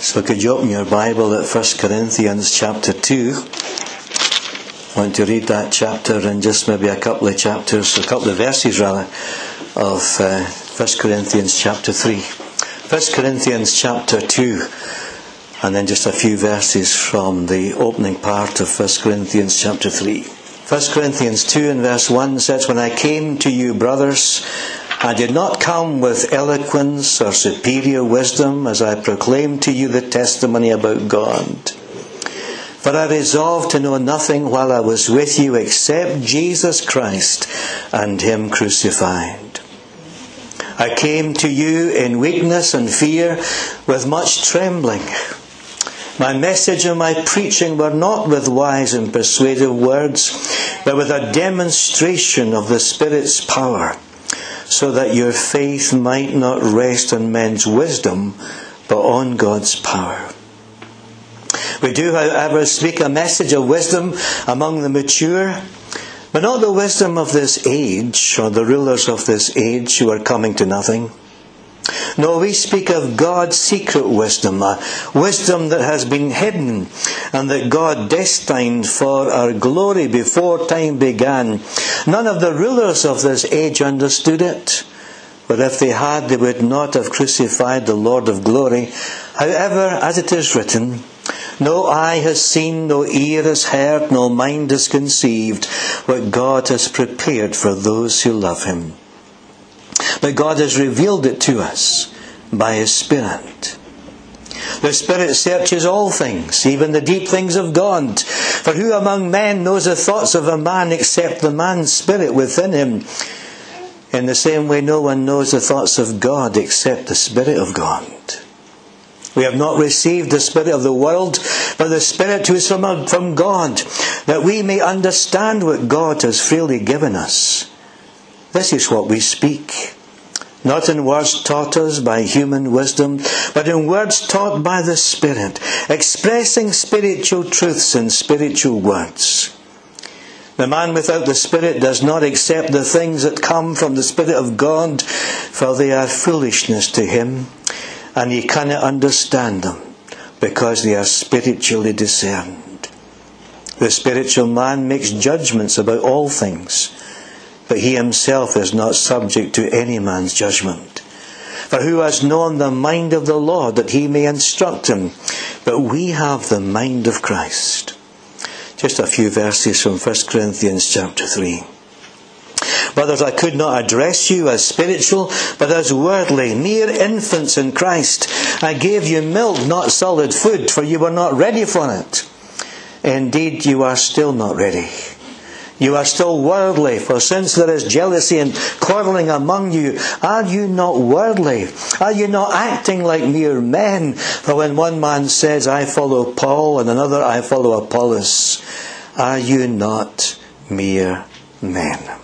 So could you open your Bible at 1 Corinthians chapter 2? I want to read that chapter and just maybe a couple of chapters, a couple of verses rather, of uh, 1 Corinthians chapter 3. 1 Corinthians chapter 2, and then just a few verses from the opening part of 1 Corinthians chapter 3. 1 Corinthians 2 and verse 1 says, When I came to you, brothers, I did not come with eloquence or superior wisdom as I proclaimed to you the testimony about God. For I resolved to know nothing while I was with you except Jesus Christ and Him crucified. I came to you in weakness and fear with much trembling. My message and my preaching were not with wise and persuasive words, but with a demonstration of the Spirit's power so that your faith might not rest on men's wisdom, but on God's power. We do, however, speak a message of wisdom among the mature, but not the wisdom of this age or the rulers of this age who are coming to nothing. No, we speak of God's secret wisdom, a wisdom that has been hidden and that God destined for our glory before time began. None of the rulers of this age understood it. But if they had, they would not have crucified the Lord of glory. However, as it is written, no eye has seen, no ear has heard, no mind has conceived what God has prepared for those who love Him. But God has revealed it to us by His Spirit. The Spirit searches all things, even the deep things of God. For who among men knows the thoughts of a man except the man's spirit within him? In the same way, no one knows the thoughts of God except the Spirit of God. We have not received the Spirit of the world, but the Spirit who is from, from God, that we may understand what God has freely given us. This is what we speak not in words taught us by human wisdom, but in words taught by the Spirit, expressing spiritual truths in spiritual words. The man without the Spirit does not accept the things that come from the Spirit of God, for they are foolishness to him, and he cannot understand them, because they are spiritually discerned. The spiritual man makes judgments about all things but he himself is not subject to any man's judgment. For who has known the mind of the Lord that he may instruct him? But we have the mind of Christ. Just a few verses from 1 Corinthians chapter 3. Brothers, I could not address you as spiritual, but as worldly, mere infants in Christ. I gave you milk, not solid food, for you were not ready for it. Indeed, you are still not ready. You are still worldly, for since there is jealousy and quarreling among you, are you not worldly? Are you not acting like mere men? For when one man says, I follow Paul, and another, I follow Apollos, are you not mere men?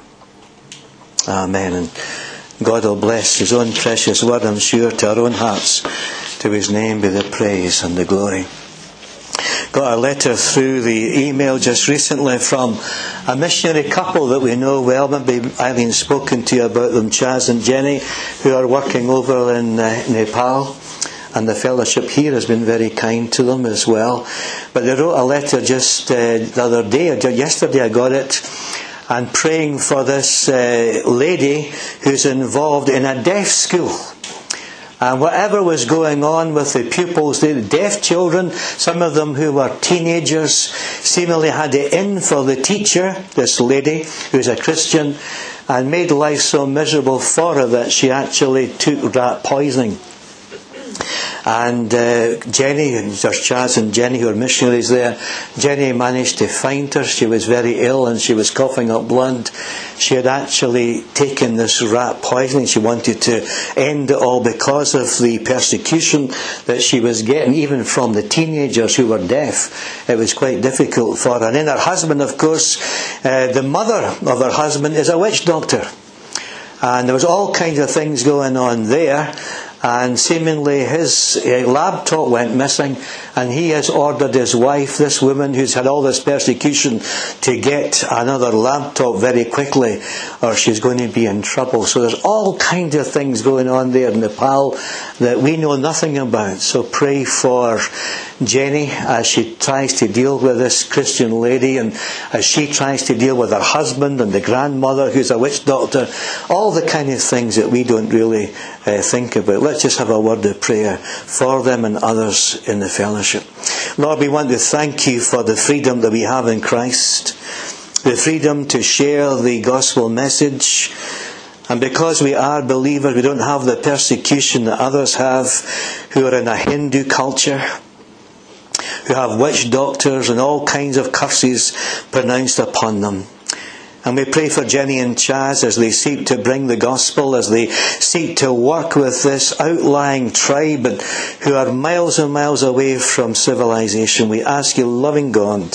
Amen. And God will bless His own precious word, I'm sure, to our own hearts. To His name be the praise and the glory got a letter through the email just recently from a missionary couple that we know well. Maybe Eileen spoken to you about them, Chaz and Jenny, who are working over in uh, Nepal. And the fellowship here has been very kind to them as well. But they wrote a letter just uh, the other day, yesterday I got it, and praying for this uh, lady who's involved in a deaf school and whatever was going on with the pupils, the deaf children, some of them who were teenagers, seemingly had it in for the teacher, this lady who's a Christian, and made life so miserable for her that she actually took rat poisoning. And uh, Jenny, there's Chaz and Jenny who are missionaries there. Jenny managed to find her. She was very ill and she was coughing up blood. She had actually taken this rat poisoning. She wanted to end it all because of the persecution that she was getting, even from the teenagers who were deaf. It was quite difficult for her. And then her husband, of course, uh, the mother of her husband is a witch doctor. And there was all kinds of things going on there. And seemingly his uh, laptop went missing and he has ordered his wife, this woman who's had all this persecution, to get another laptop very quickly or she's going to be in trouble. So there's all kinds of things going on there in Nepal that we know nothing about. So pray for Jenny as she tries to deal with this Christian lady and as she tries to deal with her husband and the grandmother who's a witch doctor, all the kind of things that we don't really uh, think about. Let's just have a word of prayer for them and others in the fellowship. Lord, we want to thank you for the freedom that we have in Christ, the freedom to share the gospel message. And because we are believers, we don't have the persecution that others have who are in a Hindu culture who have witch doctors and all kinds of curses pronounced upon them. And we pray for Jenny and Chaz as they seek to bring the gospel, as they seek to work with this outlying tribe who are miles and miles away from civilization. We ask you, loving God,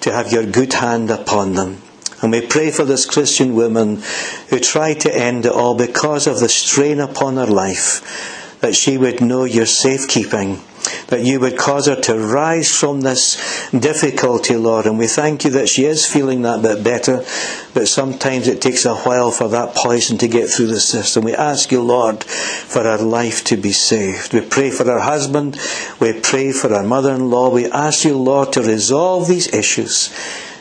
to have your good hand upon them. And we pray for this Christian woman who tried to end it all because of the strain upon her life, that she would know your safekeeping that you would cause her to rise from this difficulty, Lord. And we thank you that she is feeling that bit better, but sometimes it takes a while for that poison to get through the system. We ask you, Lord, for her life to be saved. We pray for her husband. We pray for her mother-in-law. We ask you, Lord, to resolve these issues.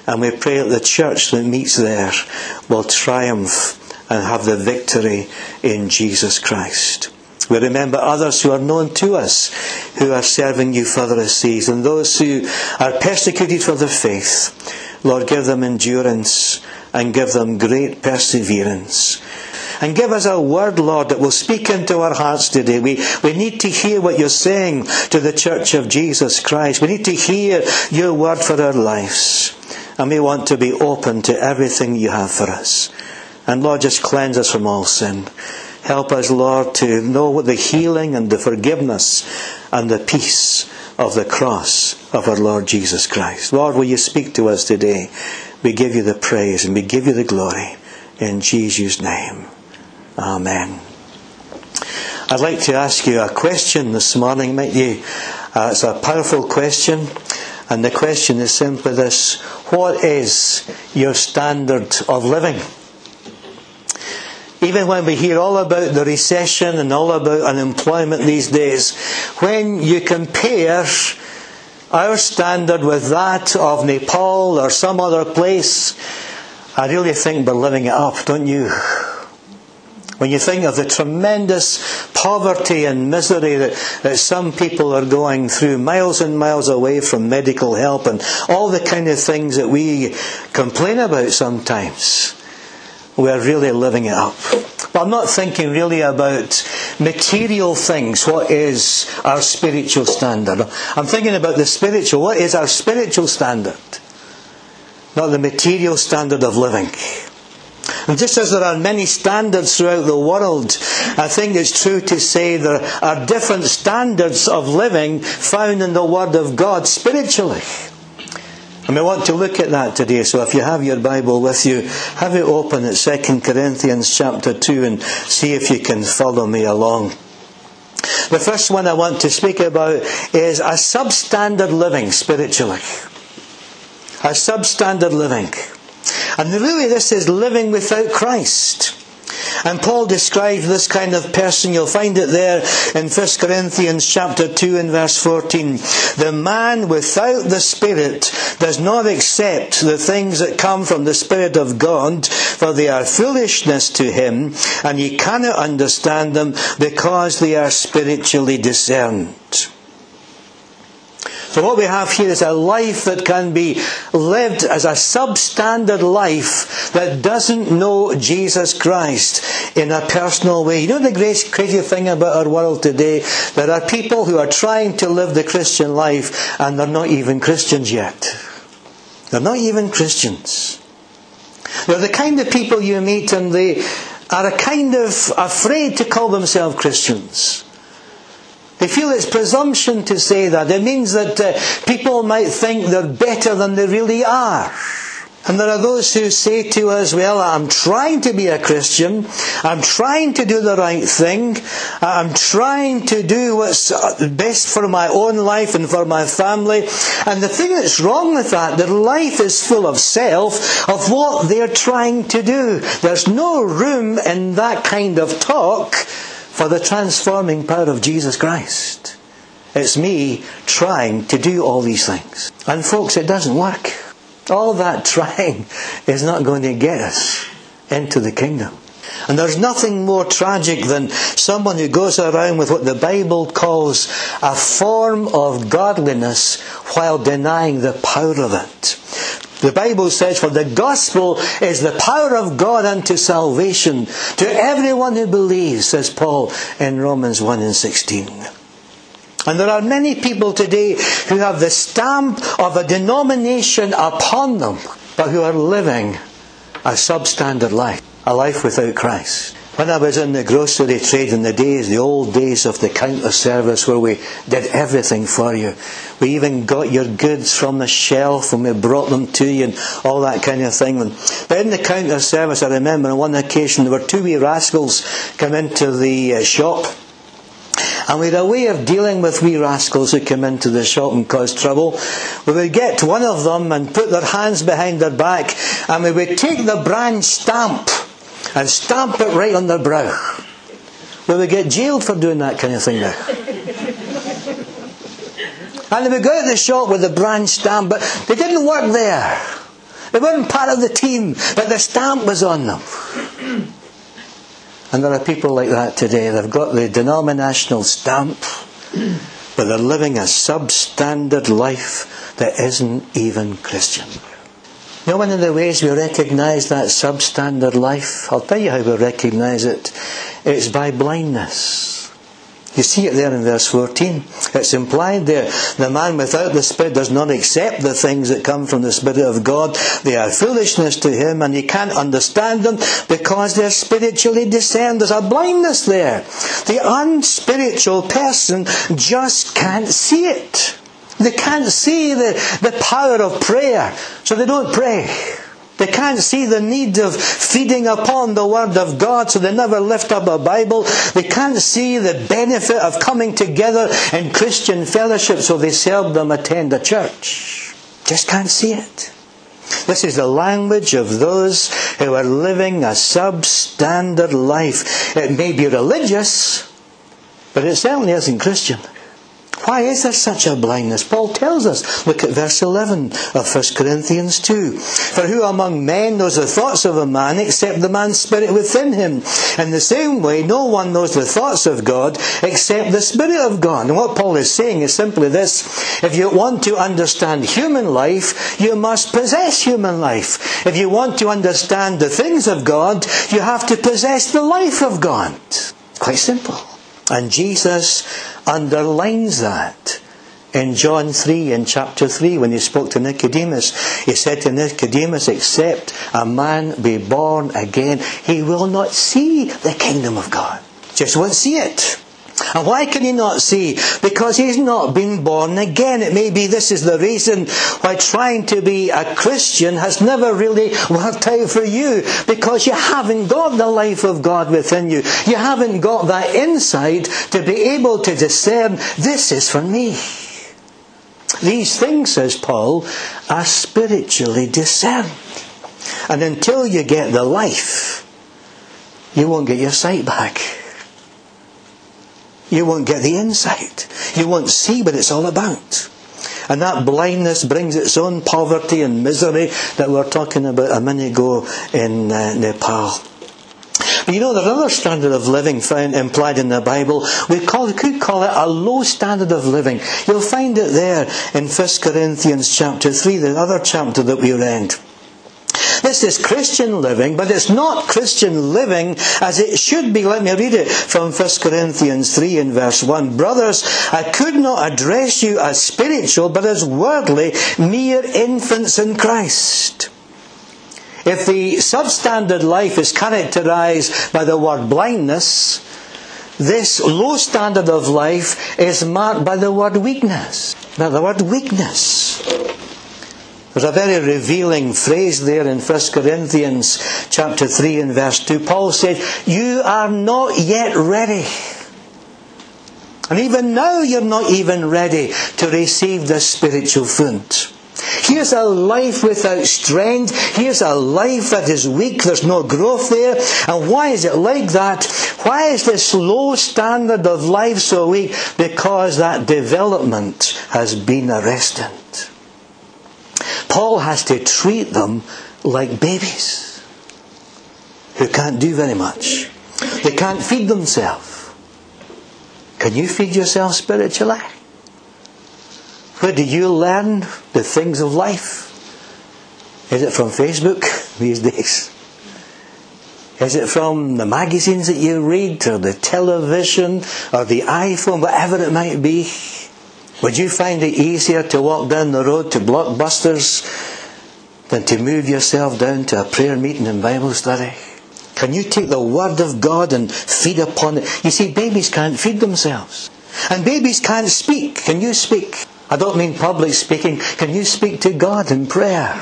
And we pray that the church that meets there will triumph and have the victory in Jesus Christ. We remember others who are known to us who are serving you further seas and those who are persecuted for their faith. Lord, give them endurance and give them great perseverance. And give us a word, Lord, that will speak into our hearts today. We, we need to hear what you're saying to the church of Jesus Christ. We need to hear your word for our lives. And we want to be open to everything you have for us. And Lord, just cleanse us from all sin. Help us, Lord, to know the healing and the forgiveness and the peace of the cross of our Lord Jesus Christ. Lord, will you speak to us today? We give you the praise and we give you the glory. In Jesus' name. Amen. I'd like to ask you a question this morning, might you? Uh, it's a powerful question. And the question is simply this What is your standard of living? Even when we hear all about the recession and all about unemployment these days, when you compare our standard with that of Nepal or some other place, I really think we're living it up, don't you? When you think of the tremendous poverty and misery that, that some people are going through, miles and miles away from medical help, and all the kind of things that we complain about sometimes we're really living it up. But I'm not thinking really about material things. What is our spiritual standard? I'm thinking about the spiritual. What is our spiritual standard? Not the material standard of living. And just as there are many standards throughout the world, I think it's true to say there are different standards of living found in the Word of God spiritually. And we want to look at that today. So if you have your Bible with you, have it open at 2 Corinthians chapter 2 and see if you can follow me along. The first one I want to speak about is a substandard living spiritually. A substandard living. And really this is living without Christ. And Paul describes this kind of person. You'll find it there in 1 Corinthians chapter 2 and verse 14. The man without the Spirit does not accept the things that come from the Spirit of God, for they are foolishness to him, and he cannot understand them because they are spiritually discerned. So what we have here is a life that can be lived as a substandard life that doesn't know Jesus Christ in a personal way. You know the great crazy thing about our world today? There are people who are trying to live the Christian life and they're not even Christians yet. They're not even Christians. They're the kind of people you meet and they are a kind of afraid to call themselves Christians. They feel it's presumption to say that. It means that uh, people might think they're better than they really are. And there are those who say to us, well, I'm trying to be a Christian. I'm trying to do the right thing. I'm trying to do what's best for my own life and for my family. And the thing that's wrong with that, their life is full of self, of what they're trying to do. There's no room in that kind of talk for the transforming power of Jesus Christ. It's me trying to do all these things. And folks, it doesn't work. All that trying is not going to get us into the kingdom. And there's nothing more tragic than someone who goes around with what the Bible calls a form of godliness while denying the power of it. The Bible says, For the gospel is the power of God unto salvation to everyone who believes, says Paul in Romans 1 and 16. And there are many people today who have the stamp of a denomination upon them, but who are living a substandard life, a life without Christ. When I was in the grocery trade in the days, the old days of the counter service where we did everything for you. We even got your goods from the shelf and we brought them to you and all that kind of thing. But in the counter service, I remember on one occasion there were two wee rascals come into the uh, shop and we had a way of dealing with wee rascals who come into the shop and cause trouble. We would get one of them and put their hands behind their back, and we would take the brand stamp and stamp it right on their brow. We would get jailed for doing that kind of thing now. and they would go out the shop with the brand stamp, but they didn't work there. They weren't part of the team, but the stamp was on them. And there are people like that today. They've got the denominational stamp, but they're living a substandard life that isn't even Christian. Know, one of the ways we recognise that substandard life, I'll tell you how we recognise it, it's by blindness. You see it there in verse 14. It's implied there. The man without the Spirit does not accept the things that come from the Spirit of God. They are foolishness to him and he can't understand them because they're spiritually discerned. There's a blindness there. The unspiritual person just can't see it. They can't see the, the power of prayer, so they don't pray. They can't see the need of feeding upon the Word of God, so they never lift up a Bible. They can't see the benefit of coming together in Christian fellowship, so they seldom attend a church. Just can't see it. This is the language of those who are living a substandard life. It may be religious, but it certainly isn't Christian. Why is there such a blindness? Paul tells us. Look at verse 11 of 1 Corinthians 2. For who among men knows the thoughts of a man except the man's spirit within him? In the same way, no one knows the thoughts of God except the Spirit of God. And what Paul is saying is simply this. If you want to understand human life, you must possess human life. If you want to understand the things of God, you have to possess the life of God. Quite simple. And Jesus underlines that in John 3, in chapter 3, when he spoke to Nicodemus. He said to Nicodemus, Except a man be born again, he will not see the kingdom of God. Just won't see it. And why can he not see? Because he's not been born again. It may be this is the reason why trying to be a Christian has never really worked out for you. Because you haven't got the life of God within you. You haven't got that insight to be able to discern this is for me. These things, says Paul, are spiritually discerned. And until you get the life, you won't get your sight back. You won't get the insight. You won't see what it's all about. And that blindness brings its own poverty and misery that we were talking about a minute ago in uh, Nepal. But you know, there's another standard of living found implied in the Bible. We call, could call it a low standard of living. You'll find it there in 1 Corinthians chapter 3, the other chapter that we read. This is Christian living, but it's not Christian living as it should be. Let me read it from 1 Corinthians 3 in verse 1. Brothers, I could not address you as spiritual, but as worldly, mere infants in Christ. If the substandard life is characterized by the word blindness, this low standard of life is marked by the word weakness. Now, the word weakness. There's a very revealing phrase there in 1 Corinthians chapter 3 and verse 2. Paul said, You are not yet ready. And even now you're not even ready to receive the spiritual food. Here's a life without strength. Here's a life that is weak. There's no growth there. And why is it like that? Why is this low standard of life so weak? Because that development has been arrested. Paul has to treat them like babies who can't do very much. They can't feed themselves. Can you feed yourself spiritually? Where do you learn the things of life? Is it from Facebook these days? Is it from the magazines that you read, or the television, or the iPhone, whatever it might be? Would you find it easier to walk down the road to Blockbusters than to move yourself down to a prayer meeting and Bible study? Can you take the Word of God and feed upon it? You see, babies can't feed themselves. And babies can't speak. Can you speak? I don't mean public speaking. Can you speak to God in prayer?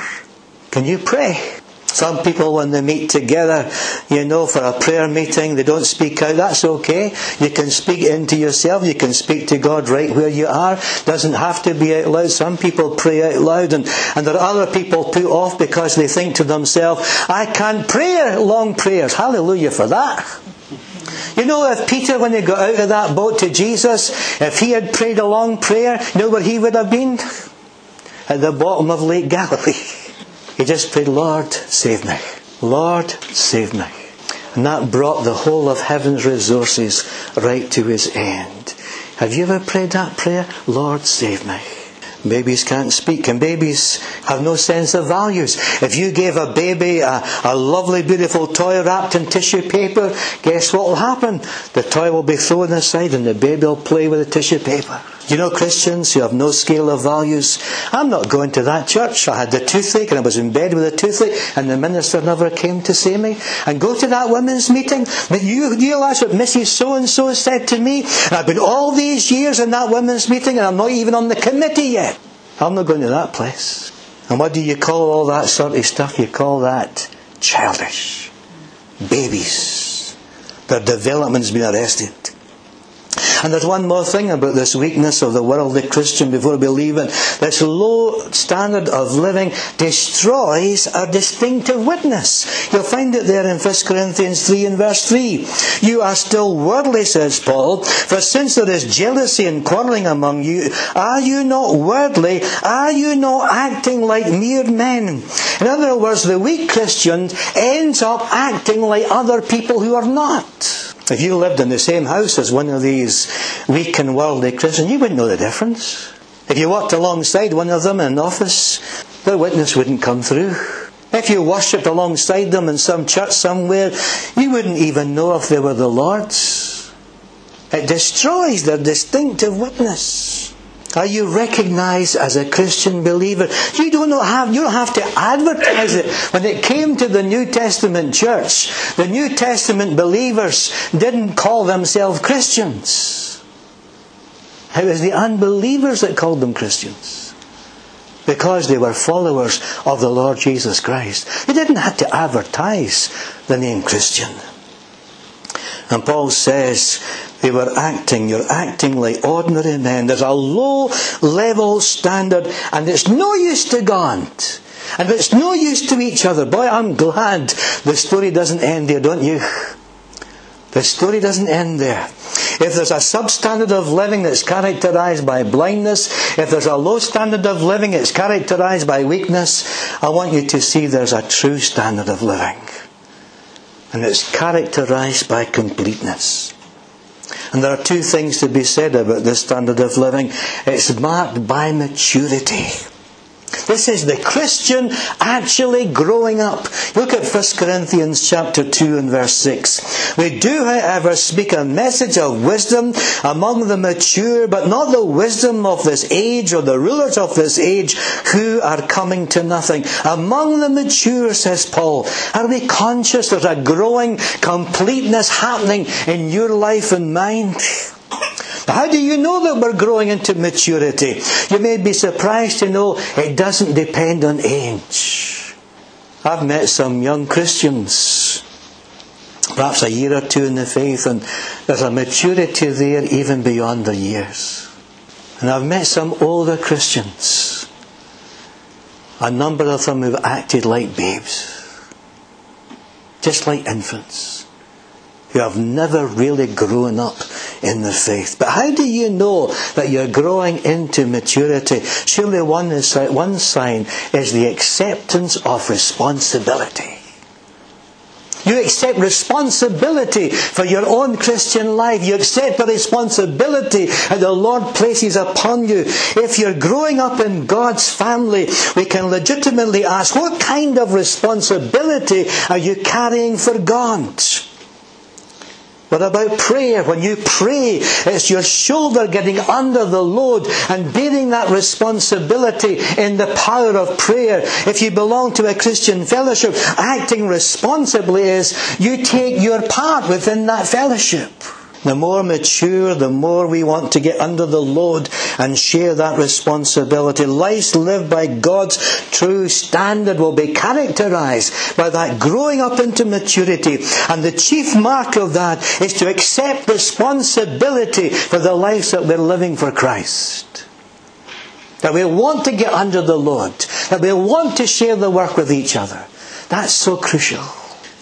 Can you pray? Some people, when they meet together, you know, for a prayer meeting, they don't speak out. That's okay. You can speak into yourself. You can speak to God right where you are. Doesn't have to be out loud. Some people pray out loud, and, and there are other people put off because they think to themselves, I can't pray long prayers. Hallelujah for that. You know, if Peter, when he got out of that boat to Jesus, if he had prayed a long prayer, you know where he would have been? At the bottom of Lake Galilee. He just prayed, Lord, save me. Lord, save me. And that brought the whole of heaven's resources right to his end. Have you ever prayed that prayer? Lord, save me. Babies can't speak, and babies have no sense of values. If you gave a baby a, a, lovely, beautiful toy wrapped in tissue paper, guess what will happen? The toy will be thrown aside, and the baby will play with the tissue paper. You know Christians who have no scale of values? I'm not going to that church. I had the toothache and I was in bed with a toothache and the minister never came to see me. And go to that women's meeting. But you realize what Mrs. So-and-so said to me? And I've been all these years in that women's meeting and I'm not even on the committee yet. I'm not going to that place. And what do you call all that sort of stuff? You call that childish. Babies. Their development's been arrested. And there's one more thing about this weakness of the worldly Christian before it. This low standard of living destroys our distinctive witness. You'll find it there in 1 Corinthians 3 and verse 3. You are still worldly, says Paul, for since there is jealousy and quarreling among you, are you not worldly? Are you not acting like mere men? In other words, the weak Christian ends up acting like other people who are not. If you lived in the same house as one of these weak and worldly Christians, you wouldn't know the difference. If you walked alongside one of them in an office, the witness wouldn't come through. If you worshipped alongside them in some church somewhere, you wouldn't even know if they were the Lord's. It destroys their distinctive witness. Are you recognized as a Christian believer? You don't have, you don't have to advertise it. When it came to the New Testament church, the New Testament believers didn't call themselves Christians. It was the unbelievers that called them Christians. Because they were followers of the Lord Jesus Christ. They didn't have to advertise the name Christian. And Paul says they were acting, you're acting like ordinary men. There's a low level standard, and it's no use to God. And it's no use to each other. Boy, I'm glad the story doesn't end there, don't you? The story doesn't end there. If there's a substandard of living that's characterized by blindness, if there's a low standard of living that's characterized by weakness, I want you to see there's a true standard of living. And it's characterized by completeness. And there are two things to be said about this standard of living. It's marked by maturity. This is the Christian actually growing up. Look at 1 Corinthians chapter 2 and verse 6. We do, however, speak a message of wisdom among the mature, but not the wisdom of this age or the rulers of this age who are coming to nothing. Among the mature, says Paul, are we conscious there's a growing completeness happening in your life and mine? How do you know that we're growing into maturity? You may be surprised to know it doesn't depend on age. I've met some young Christians, perhaps a year or two in the faith, and there's a maturity there even beyond the years. And I've met some older Christians, a number of them who've acted like babes, just like infants, who have never really grown up in the faith. But how do you know that you're growing into maturity? Surely one, is, one sign is the acceptance of responsibility. You accept responsibility for your own Christian life. You accept the responsibility that the Lord places upon you. If you're growing up in God's family, we can legitimately ask, what kind of responsibility are you carrying for God? What about prayer? When you pray, it's your shoulder getting under the load and bearing that responsibility in the power of prayer. If you belong to a Christian fellowship, acting responsibly is you take your part within that fellowship. The more mature, the more we want to get under the load and share that responsibility. Lives lived by God's true standard will be characterized by that growing up into maturity. And the chief mark of that is to accept responsibility for the lives that we're living for Christ. That we want to get under the load. That we want to share the work with each other. That's so crucial.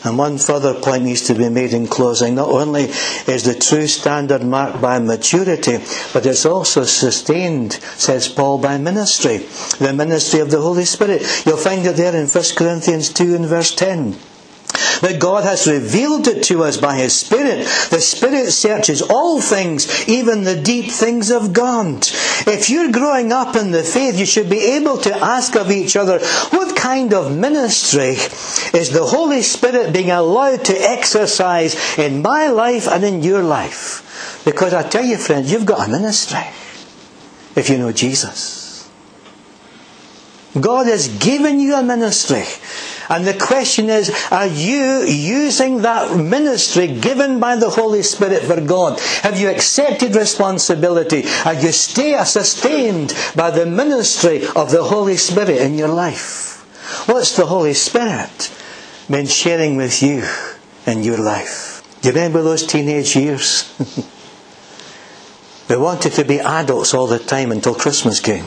And one further point needs to be made in closing. Not only is the true standard marked by maturity, but it's also sustained, says Paul, by ministry. The ministry of the Holy Spirit. You'll find it there in 1 Corinthians 2 and verse 10 that God has revealed it to us by His Spirit. The Spirit searches all things, even the deep things of God. If you're growing up in the faith, you should be able to ask of each other, what kind of ministry is the Holy Spirit being allowed to exercise in my life and in your life? Because I tell you, friends, you've got a ministry if you know Jesus. God has given you a ministry. And the question is, are you using that ministry given by the Holy Spirit for God? Have you accepted responsibility? Are you stay sustained by the ministry of the Holy Spirit in your life? What's the Holy Spirit been sharing with you in your life? Do you remember those teenage years? we wanted to be adults all the time until Christmas came.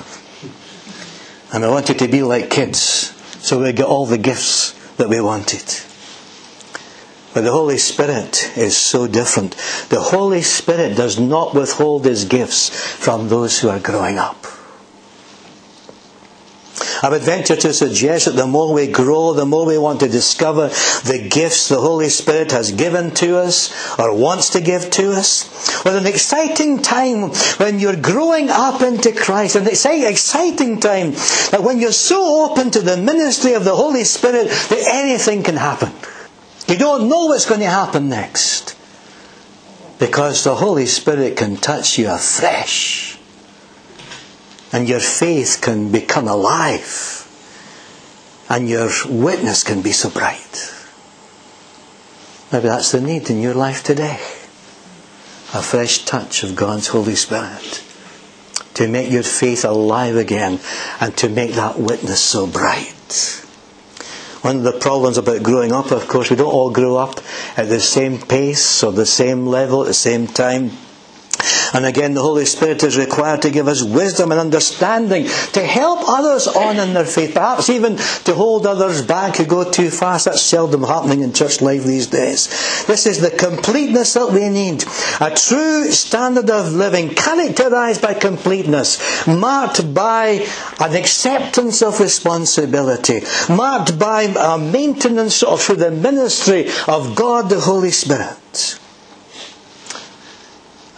And we wanted to be like kids so we get all the gifts that we wanted. But the Holy Spirit is so different. The Holy Spirit does not withhold His gifts from those who are growing up. I would venture to suggest that the more we grow, the more we want to discover the gifts the Holy Spirit has given to us or wants to give to us. Well, an exciting time when you're growing up into Christ, an exciting time that when you're so open to the ministry of the Holy Spirit that anything can happen. You don't know what's going to happen next because the Holy Spirit can touch you afresh and your faith can become alive and your witness can be so bright. Maybe that's the need in your life today. A fresh touch of God's Holy Spirit to make your faith alive again and to make that witness so bright. One of the problems about growing up, of course, we don't all grow up at the same pace or the same level at the same time. And again, the Holy Spirit is required to give us wisdom and understanding to help others on in their faith, perhaps even to hold others back who go too fast. That's seldom happening in church life these days. This is the completeness that we need. A true standard of living characterized by completeness, marked by an acceptance of responsibility, marked by a maintenance of the ministry of God the Holy Spirit.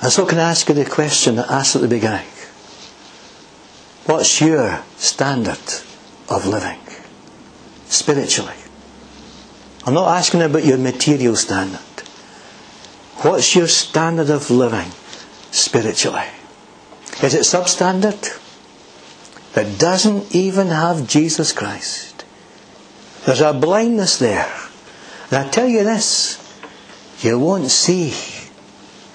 And so can I ask you the question I asked at the beginning? What's your standard of living? Spiritually. I'm not asking about your material standard. What's your standard of living spiritually? Is it substandard? That doesn't even have Jesus Christ. There's a blindness there. And I tell you this, you won't see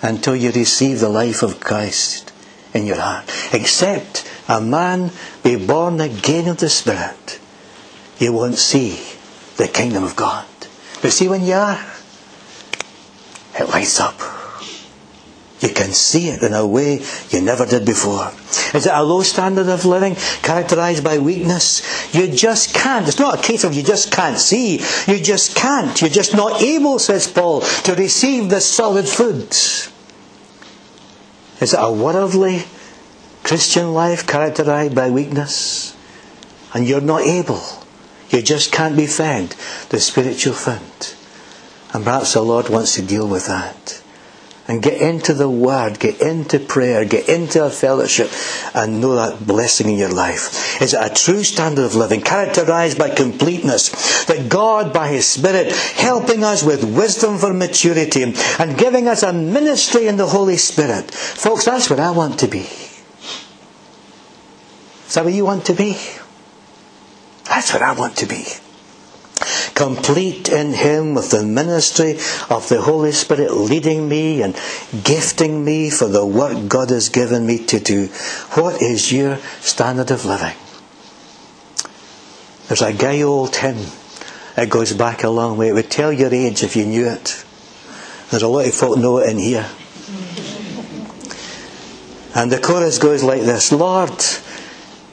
until you receive the life of Christ in your heart. Except a man be born again of the Spirit, you won't see the kingdom of God. But see, when you are, it lights up. You can see it in a way you never did before. Is it a low standard of living characterized by weakness? You just can't. It's not a case of you just can't see. You just can't. You're just not able, says Paul, to receive the solid food. Is it a worldly Christian life characterized by weakness? And you're not able. You just can't be fed the spiritual food. And perhaps the Lord wants to deal with that and get into the Word, get into prayer, get into a fellowship, and know that blessing in your life. Is it a true standard of living, characterized by completeness? That God, by His Spirit, helping us with wisdom for maturity and giving us a ministry in the Holy Spirit. Folks, that's what I want to be. Is that what you want to be? That's what I want to be complete in Him with the ministry of the Holy Spirit leading me and gifting me for the work God has given me to do. What is your standard of living? There's a gay old hymn. It goes back a long way. It would tell your age if you knew it. There's a lot of folk know it in here. And the chorus goes like this Lord,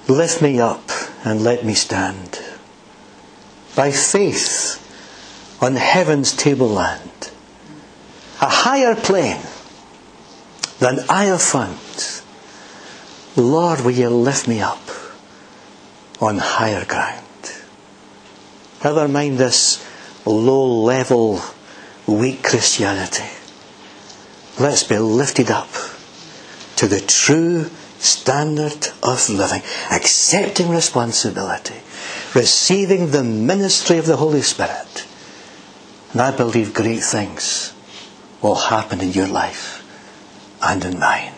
lift me up and let me stand by faith on heaven's tableland, a higher plane than I have found. Lord, will you lift me up on higher ground? Never mind this low level, weak Christianity. Let's be lifted up to the true standard of living, accepting responsibility, receiving the ministry of the Holy Spirit. And I believe great things will happen in your life and in mine.